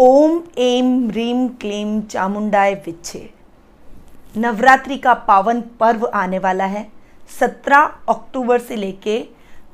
ओम M रीम क्लीम चामुंडाय विच्छे। Navratri का पावन पर्व आने वाला है। 17 अक्टूबर से लेके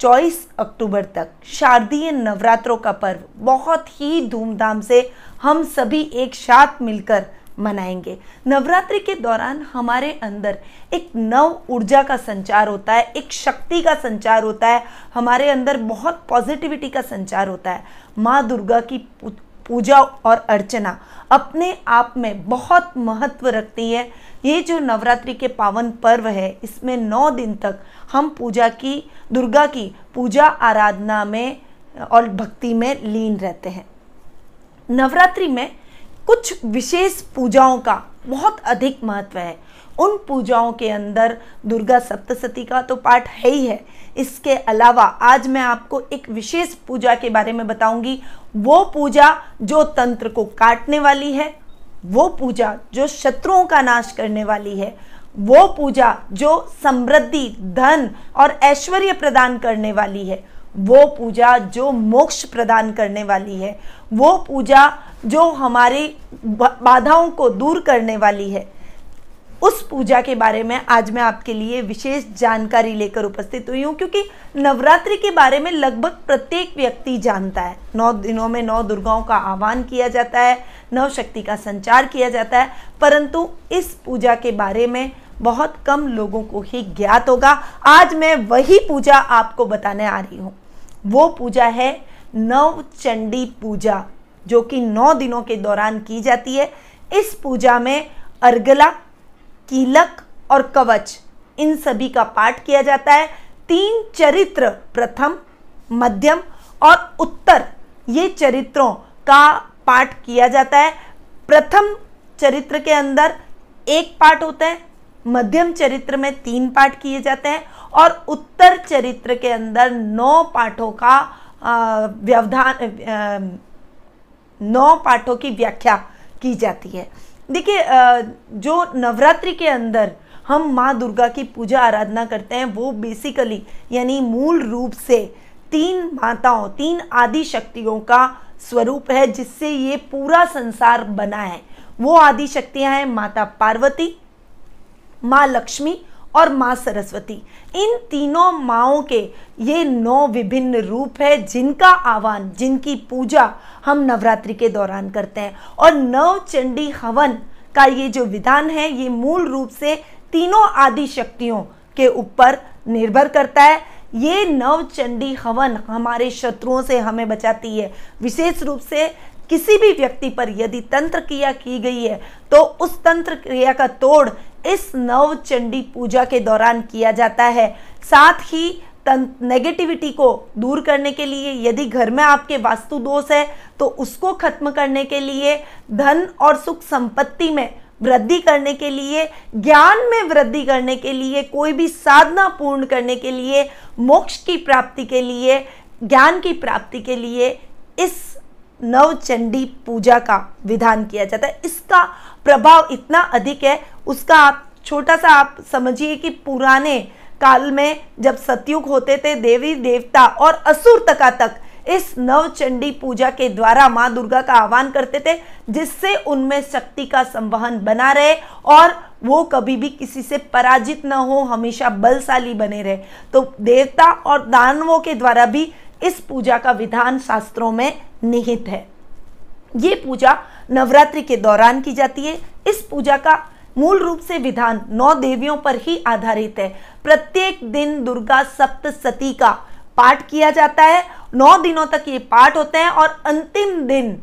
24 अक्टूबर तक शारदीय नवरात्रों का पर्व बहुत ही धूमधाम से हम सभी एक साथ मिलकर मनाएँगे। नवरात्रि के दौरान हमारे अंदर एक नव ऊर्जा का संचार होता है, एक शक्ति का संचार होता है, हमारे अंदर बहुत पॉजिटिविटी का संचार होता है। माँ दुर्गा की पूजा और अर्चना अपने आप में बहुत महत्व रखती है। ये जो नवरात्रि के पावन पर्व है, इसमें नौ दिन तक हम पूजा की, दुर्गा की पूजा आराधना में और भक्ति में लीन रहते हैं। नवरात्रि में कुछ विशेष पूजाओं का बहुत अधिक महत्व है। उन पूजाओं के अंदर दुर्गा सप्तशती का तो पाठ है ही है। इसके अलावा आज मैं आपको एक विशेष पूजा के बारे में बताऊँगी। वो पूजा जो तंत्र को काटने वाली है, वो पूजा जो शत्रुओं का नाश करने वाली है, वो पूजा जो समृद्धि, धन और ऐश्वर्य प्रदान करने वाली है, वो पूजा जो मोक्ष प्रदान करने वाली है, वो पूजा जो हमारी बाधाओं को दूर करने वाली है उस पूजा के बारे में आज मैं आपके लिए विशेष जानकारी लेकर उपस्थित हुई हूँ, क्योंकि नवरात्रि के बारे में लगभग प्रत्येक व्यक्ति जानता है। नौ दिनों में नौ दुर्गाओं का आह्वान किया जाता है नव शक्ति का संचार किया जाता है, परंतु इस पूजा के बारे में बहुत कम लोगों को ही ज्ञात होगा। आज मैं वही पूजा आपको बताने आ रही हूँ। वो पूजा है नव चंडी पूजा, जो कि नौ दिनों के दौरान की जाती है। इस पूजा में अर्गला कीलक और कवच, इन सभी का पाठ किया जाता है। तीन चरित्र, प्रथम, मध्यम और उत्तर, ये चरित्रों का पाठ किया जाता है। प्रथम चरित्र के अंदर एक पाठ होता है, मध्यम चरित्र में तीन पाठ किए जाते हैं और उत्तर चरित्र के अंदर नौ पाठों का व्यवधान नौ पाठों की व्याख्या की जाती है। देखिए जो नवरात्रि के अंदर हम माँ दुर्गा की पूजा आराधना करते हैं, वो बेसिकली यानी मूल रूप से तीन माताओं, तीन आदि शक्तियों का स्वरूप है, जिससे ये पूरा संसार बना है। वो आदि शक्तियाँ हैं माता पार्वती, माँ लक्ष्मी और माँ सरस्वती। इन तीनों माओं के ये नौ विभिन्न रूप है, जिनका आह्वान, जिनकी पूजा हम नवरात्रि के दौरान करते हैं। और नव चंडी हवन का ये जो विधान है, ये मूल रूप से तीनों आदि शक्तियों के ऊपर निर्भर करता है। ये नव चंडी हवन हमारे शत्रुओं से हमें बचाती है। विशेष रूप से किसी भी व्यक्ति पर यदि तंत्र क्रिया की गई है तो उस तंत्र क्रिया का तोड़ इस नव चंडी पूजा के दौरान किया जाता है। साथ ही नेगेटिविटी को दूर करने के लिए, यदि घर में आपके वास्तु दोष है तो उसको खत्म करने के लिए, धन और सुख संपत्ति में वृद्धि करने के लिए, ज्ञान में वृद्धि करने के लिए, कोई भी साधना पूर्ण करने के लिए, मोक्ष की प्राप्ति के लिए, ज्ञान की प्राप्ति के लिए, इस नवचंडी पूजा का विधान किया जाता है। इसका प्रभाव इतना अधिक है, उसका आप छोटा सा आप समझिए कि पुराने काल में जब सतयुग होते थे, देवी, देवता और असुर तका तक इस नवचंडी पूजा के द्वारा माँ दुर्गा का आह्वान करते थे, जिससे उनमें शक्ति का संवहन बना रहे और वो कभी भी किसी से पराजित न हो, हमेशा बलशाली बने रहे। तो देवता और दानवों के द्वारा भी इस पूजा का विधान शास्त्रों में निहित है। ये पूजा नवरात्रि के दौरान की जाती है। इस पूजा का मूल रूप से विधान नौ देवियों पर ही आधारित है। प्रत्येक दिन दुर्गा सप्तशती का पाठ किया जाता है। नौ दिनों तक ये पाठ होते हैं और अंतिम दिन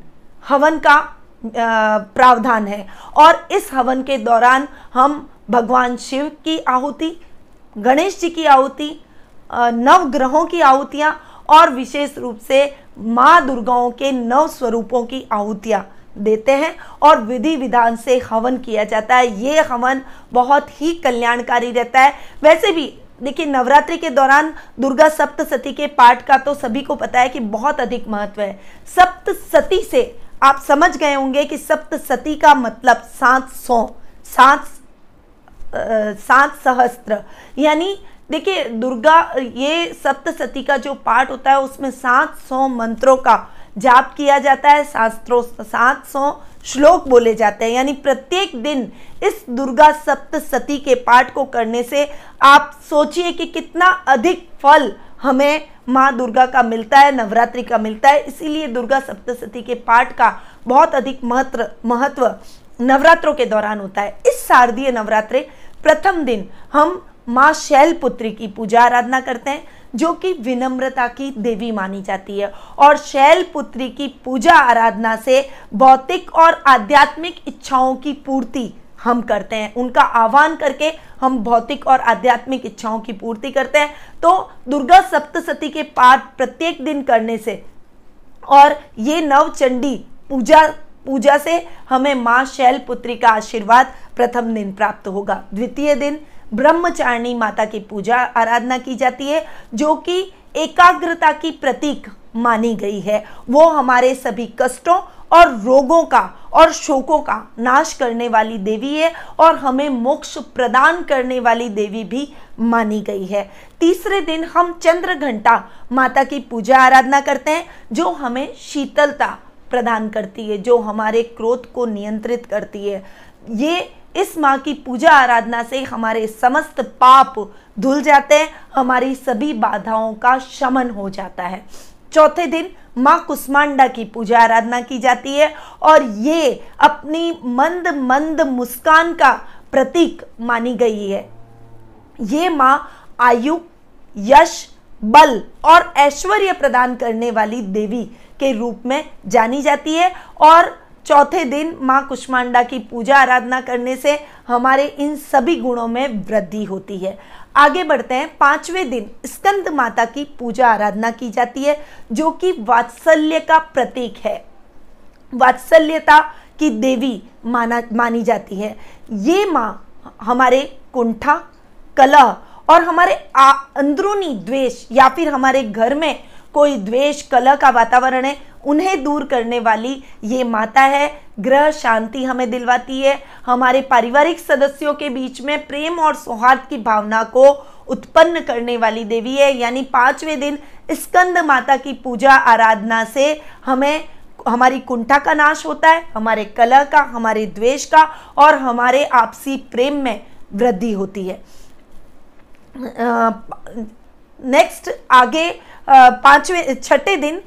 हवन का प्रावधान है। और इस हवन के दौरान हम भगवान शिव की आहुति, गणेश जी की आहुति नव ग्रहों की आहुतियाँ और विशेष रूप से माँ दुर्गाओं के नव स्वरूपों की आहुतियाँ देते हैं और विधि विधान से हवन किया जाता है। ये हवन बहुत ही कल्याणकारी रहता है। वैसे भी, देखिए, नवरात्रि के दौरान दुर्गा सप्तशती के पाठ का तो सभी को पता है कि बहुत अधिक महत्व है। सप्तशती से आप समझ गए होंगे कि सप्तशती का मतलब सात सौ, सात सात सहस्त्र, यानी देखिए, दुर्गा, ये सप्तशती का जो पाठ होता है, उसमें सात सौ मंत्रों का जाप किया जाता है, शास्त्रों, सात सौ श्लोक बोले जाते हैं। यानी प्रत्येक दिन इस दुर्गा सप्तशती के पाठ को करने से आप सोचिए कि कितना अधिक फल हमें माँ दुर्गा का मिलता है, नवरात्रि का मिलता है। इसीलिए दुर्गा सप्तशती के पाठ का बहुत अधिक महत्व महत्व नवरात्रों के दौरान होता है। इस शारदीय नवरात्रे प्रथम दिन हम माँ शैलपुत्री की पूजा आराधना करते हैं, जो कि विनम्रता की देवी मानी जाती है। और शैलपुत्री की पूजा आराधना से भौतिक और आध्यात्मिक इच्छाओं की पूर्ति हम करते हैं। उनका आह्वान करके हम भौतिक और आध्यात्मिक इच्छाओं की पूर्ति करते हैं। तो दुर्गा सप्तशती के पाठ प्रत्येक दिन करने से और ये नवचंडी पूजा पूजा से हमें माँ शैलपुत्री का आशीर्वाद प्रथम दिन प्राप्त होगा। द्वितीय दिन ब्रह्मचारिणी माता की पूजा आराधना की जाती है, जो कि एकाग्रता की प्रतीक मानी गई है। वो हमारे सभी कष्टों और रोगों का और शोकों का नाश करने वाली देवी है और हमें मोक्ष प्रदान करने वाली देवी भी मानी गई है। तीसरे दिन हम चंद्र घंटा माता की पूजा आराधना करते हैं, जो हमें शीतलता प्रदान करती है, जो हमारे क्रोध को नियंत्रित करती है। ये इस माँ की पूजा आराधना से हमारे समस्त पाप धुल जाते हैं, हमारी सभी बाधाओं का शमन हो जाता है। चौथे दिन माँ कुष्मांडा की पूजा आराधना की जाती है और ये अपनी मंद मंद मुस्कान का प्रतीक मानी गई है। ये माँ आयु, यश, बल और ऐश्वर्य प्रदान करने वाली देवी के रूप में जानी जाती है और चौथे दिन माँ कुष्मांडा की पूजा आराधना करने से हमारे इन सभी गुणों में वृद्धि होती है। आगे बढ़ते हैं। पाँचवें दिन स्कंद माता की पूजा आराधना की जाती है, जो कि वात्सल्य का प्रतीक है। वात्सल्यता की देवी माना, मानी जाती है। ये माँ हमारे कुंठा, कलह और हमारे अंदरूनी द्वेष या फिर हमारे घर में कोई द्वेष, कलह का वातावरण है उन्हें दूर करने वाली ये माता है। ग्रह शांति हमें दिलवाती है। हमारे पारिवारिक सदस्यों के बीच में प्रेम और सौहार्द की भावना को उत्पन्न करने वाली देवी है। यानी पाँचवें दिन स्कंद माता की पूजा आराधना से हमें हमारी कुंठा का नाश होता है, हमारे कलह का, हमारे द्वेष का और हमारे आपसी प्रेम में वृद्धि होती है। नेक्स्ट आगे पाँचवें, छठे दिन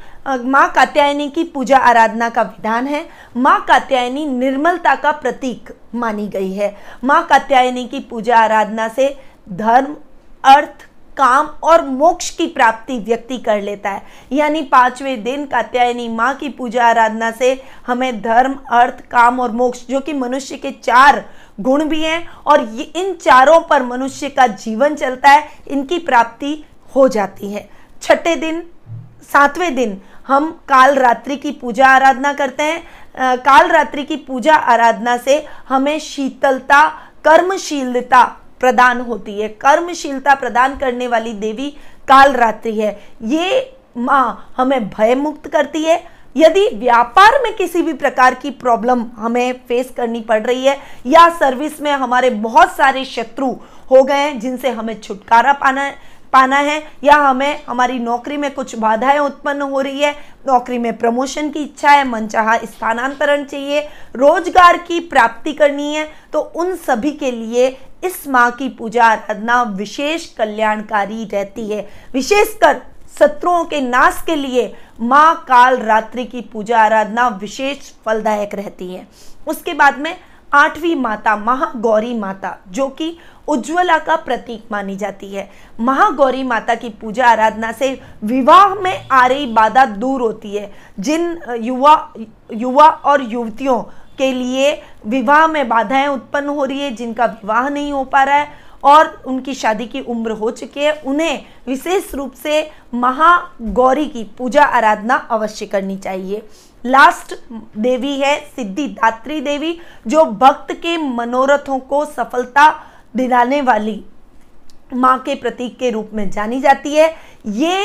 माँ कात्यायनी की पूजा आराधना का विधान है। माँ कात्यायनी निर्मलता का प्रतीक मानी गई है। माँ कात्यायनी की पूजा आराधना से धर्म, अर्थ, काम और मोक्ष की प्राप्ति व्यक्ति कर लेता है। यानी पाँचवें दिन कात्यायनी माँ की पूजा आराधना से हमें धर्म, अर्थ, काम और मोक्ष, जो कि मनुष्य के चार गुण भी हैं, और ये इन चारों पर मनुष्य का जीवन चलता है। इनकी प्राप्ति हो जाती है। छठे दिन, सातवें दिन हम काल रात्रि की पूजा आराधना करते हैं। काल रात्रि की पूजा आराधना से हमें शीतलता, कर्मशीलता प्रदान होती है। कर्मशीलता प्रदान करने वाली देवी काल रात्रि है। ये माँ हमें भय मुक्त करती है। यदि व्यापार में किसी भी प्रकार की प्रॉब्लम हमें फेस करनी पड़ रही है या सर्विस में हमारे बहुत सारे शत्रु हो गए हैं जिनसे हमें छुटकारा पाना पाना है या हमें हमारी नौकरी में कुछ बाधाएँ उत्पन्न हो रही है? नौकरी में प्रमोशन की इच्छा है, मनचाहा स्थानांतरण चाहिए, रोज़गार की प्राप्ति करनी है तो उन सभी के लिए इस माँ की पूजा आराधना विशेष कल्याणकारी रहती है। विशेषकर शत्रुओं के नाश के लिए माँ काल रात्रि की पूजा आराधना विशेष फलदायक रहती है। उसके बाद में आठवीं माता, महागौरी माता, जो कि उज्ज्वला का प्रतीक मानी जाती है। महागौरी माता की पूजा आराधना से विवाह में आ रही बाधा दूर होती है। जिन युवा युवा और युवतियों के लिए विवाह में बाधाएँ उत्पन्न हो रही है, जिनका विवाह नहीं हो पा रहा है और उनकी शादी की उम्र हो चुकी है, उन्हें विशेष रूप से महागौरी की पूजा आराधना अवश्य करनी चाहिए। लास्ट देवी है सिद्धिदात्री देवी, जो भक्त के मनोरथों को सफलता दिलाने वाली माँ के प्रतीक के रूप में जानी जाती है। ये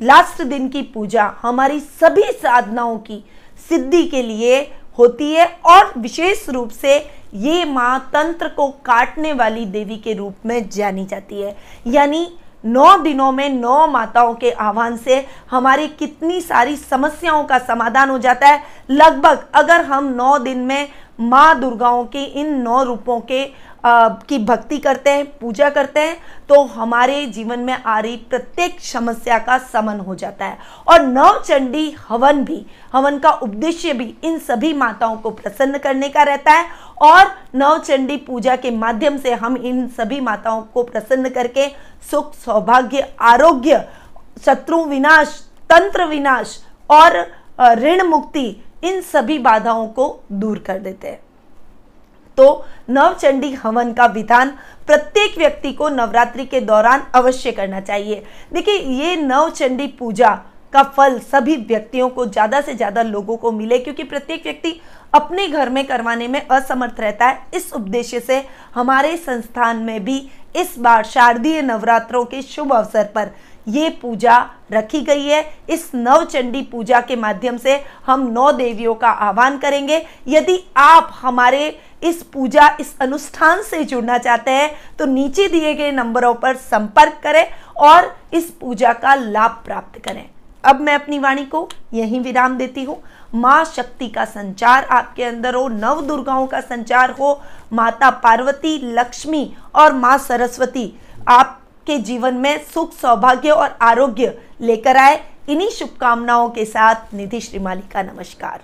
लास्ट दिन की पूजा हमारी सभी साधनाओं की सिद्धि के लिए होती है और विशेष रूप से ये माँ तंत्र को काटने वाली देवी के रूप में जानी जाती है। यानी नौ दिनों में नौ माताओं के आह्वान से हमारी कितनी सारी समस्याओं का समाधान हो जाता है। लगभग अगर हम नौ दिन में माँ दुर्गाओं के इन नौ रूपों के आ, की भक्ति करते हैं पूजा करते हैं तो हमारे जीवन में आ रही प्रत्येक समस्या का समन हो जाता है। और नवचंडी हवन भी हवन का उद्देश्य भी इन सभी माताओं को प्रसन्न करने का रहता है। और नवचंडी पूजा के माध्यम से हम इन सभी माताओं को प्रसन्न करके सुख, सौभाग्य, आरोग्य, शत्रु विनाश, तंत्र विनाश और ऋण मुक्ति इन सभी बाधाओं को दूर कर देते हैं। तो नवचंडी हवन का विधान प्रत्येक व्यक्ति को नवरात्रि के दौरान अवश्य करना चाहिए। देखिए, ये नवचंडी पूजा का फल सभी व्यक्तियों को, ज़्यादा से ज़्यादा लोगों को मिले, क्योंकि प्रत्येक व्यक्ति अपने घर में करवाने में असमर्थ रहता है। इस उद्देश्य से हमारे संस्थान में भी इस बार शारदीय नवरात्रों के शुभ अवसर पर ये पूजा रखी गई है। इस नवचंडी पूजा के माध्यम से हम नौ देवियों का आह्वान करेंगे। यदि आप हमारे इस पूजा इस अनुष्ठान से जुड़ना चाहते हैं तो नीचे दिए गए नंबरों पर संपर्क करें और इस पूजा का लाभ प्राप्त करें। अब मैं अपनी वाणी को यहीं विराम देती हूँ। माँ शक्ति का संचार आपके अंदर हो, नव दुर्गाओं का संचार हो, माता पार्वती, लक्ष्मी और माँ सरस्वती आपके जीवन में सुख, सौभाग्य और आरोग्य लेकर आए। इन्हीं शुभकामनाओं के साथ निधि श्रीमाली का नमस्कार।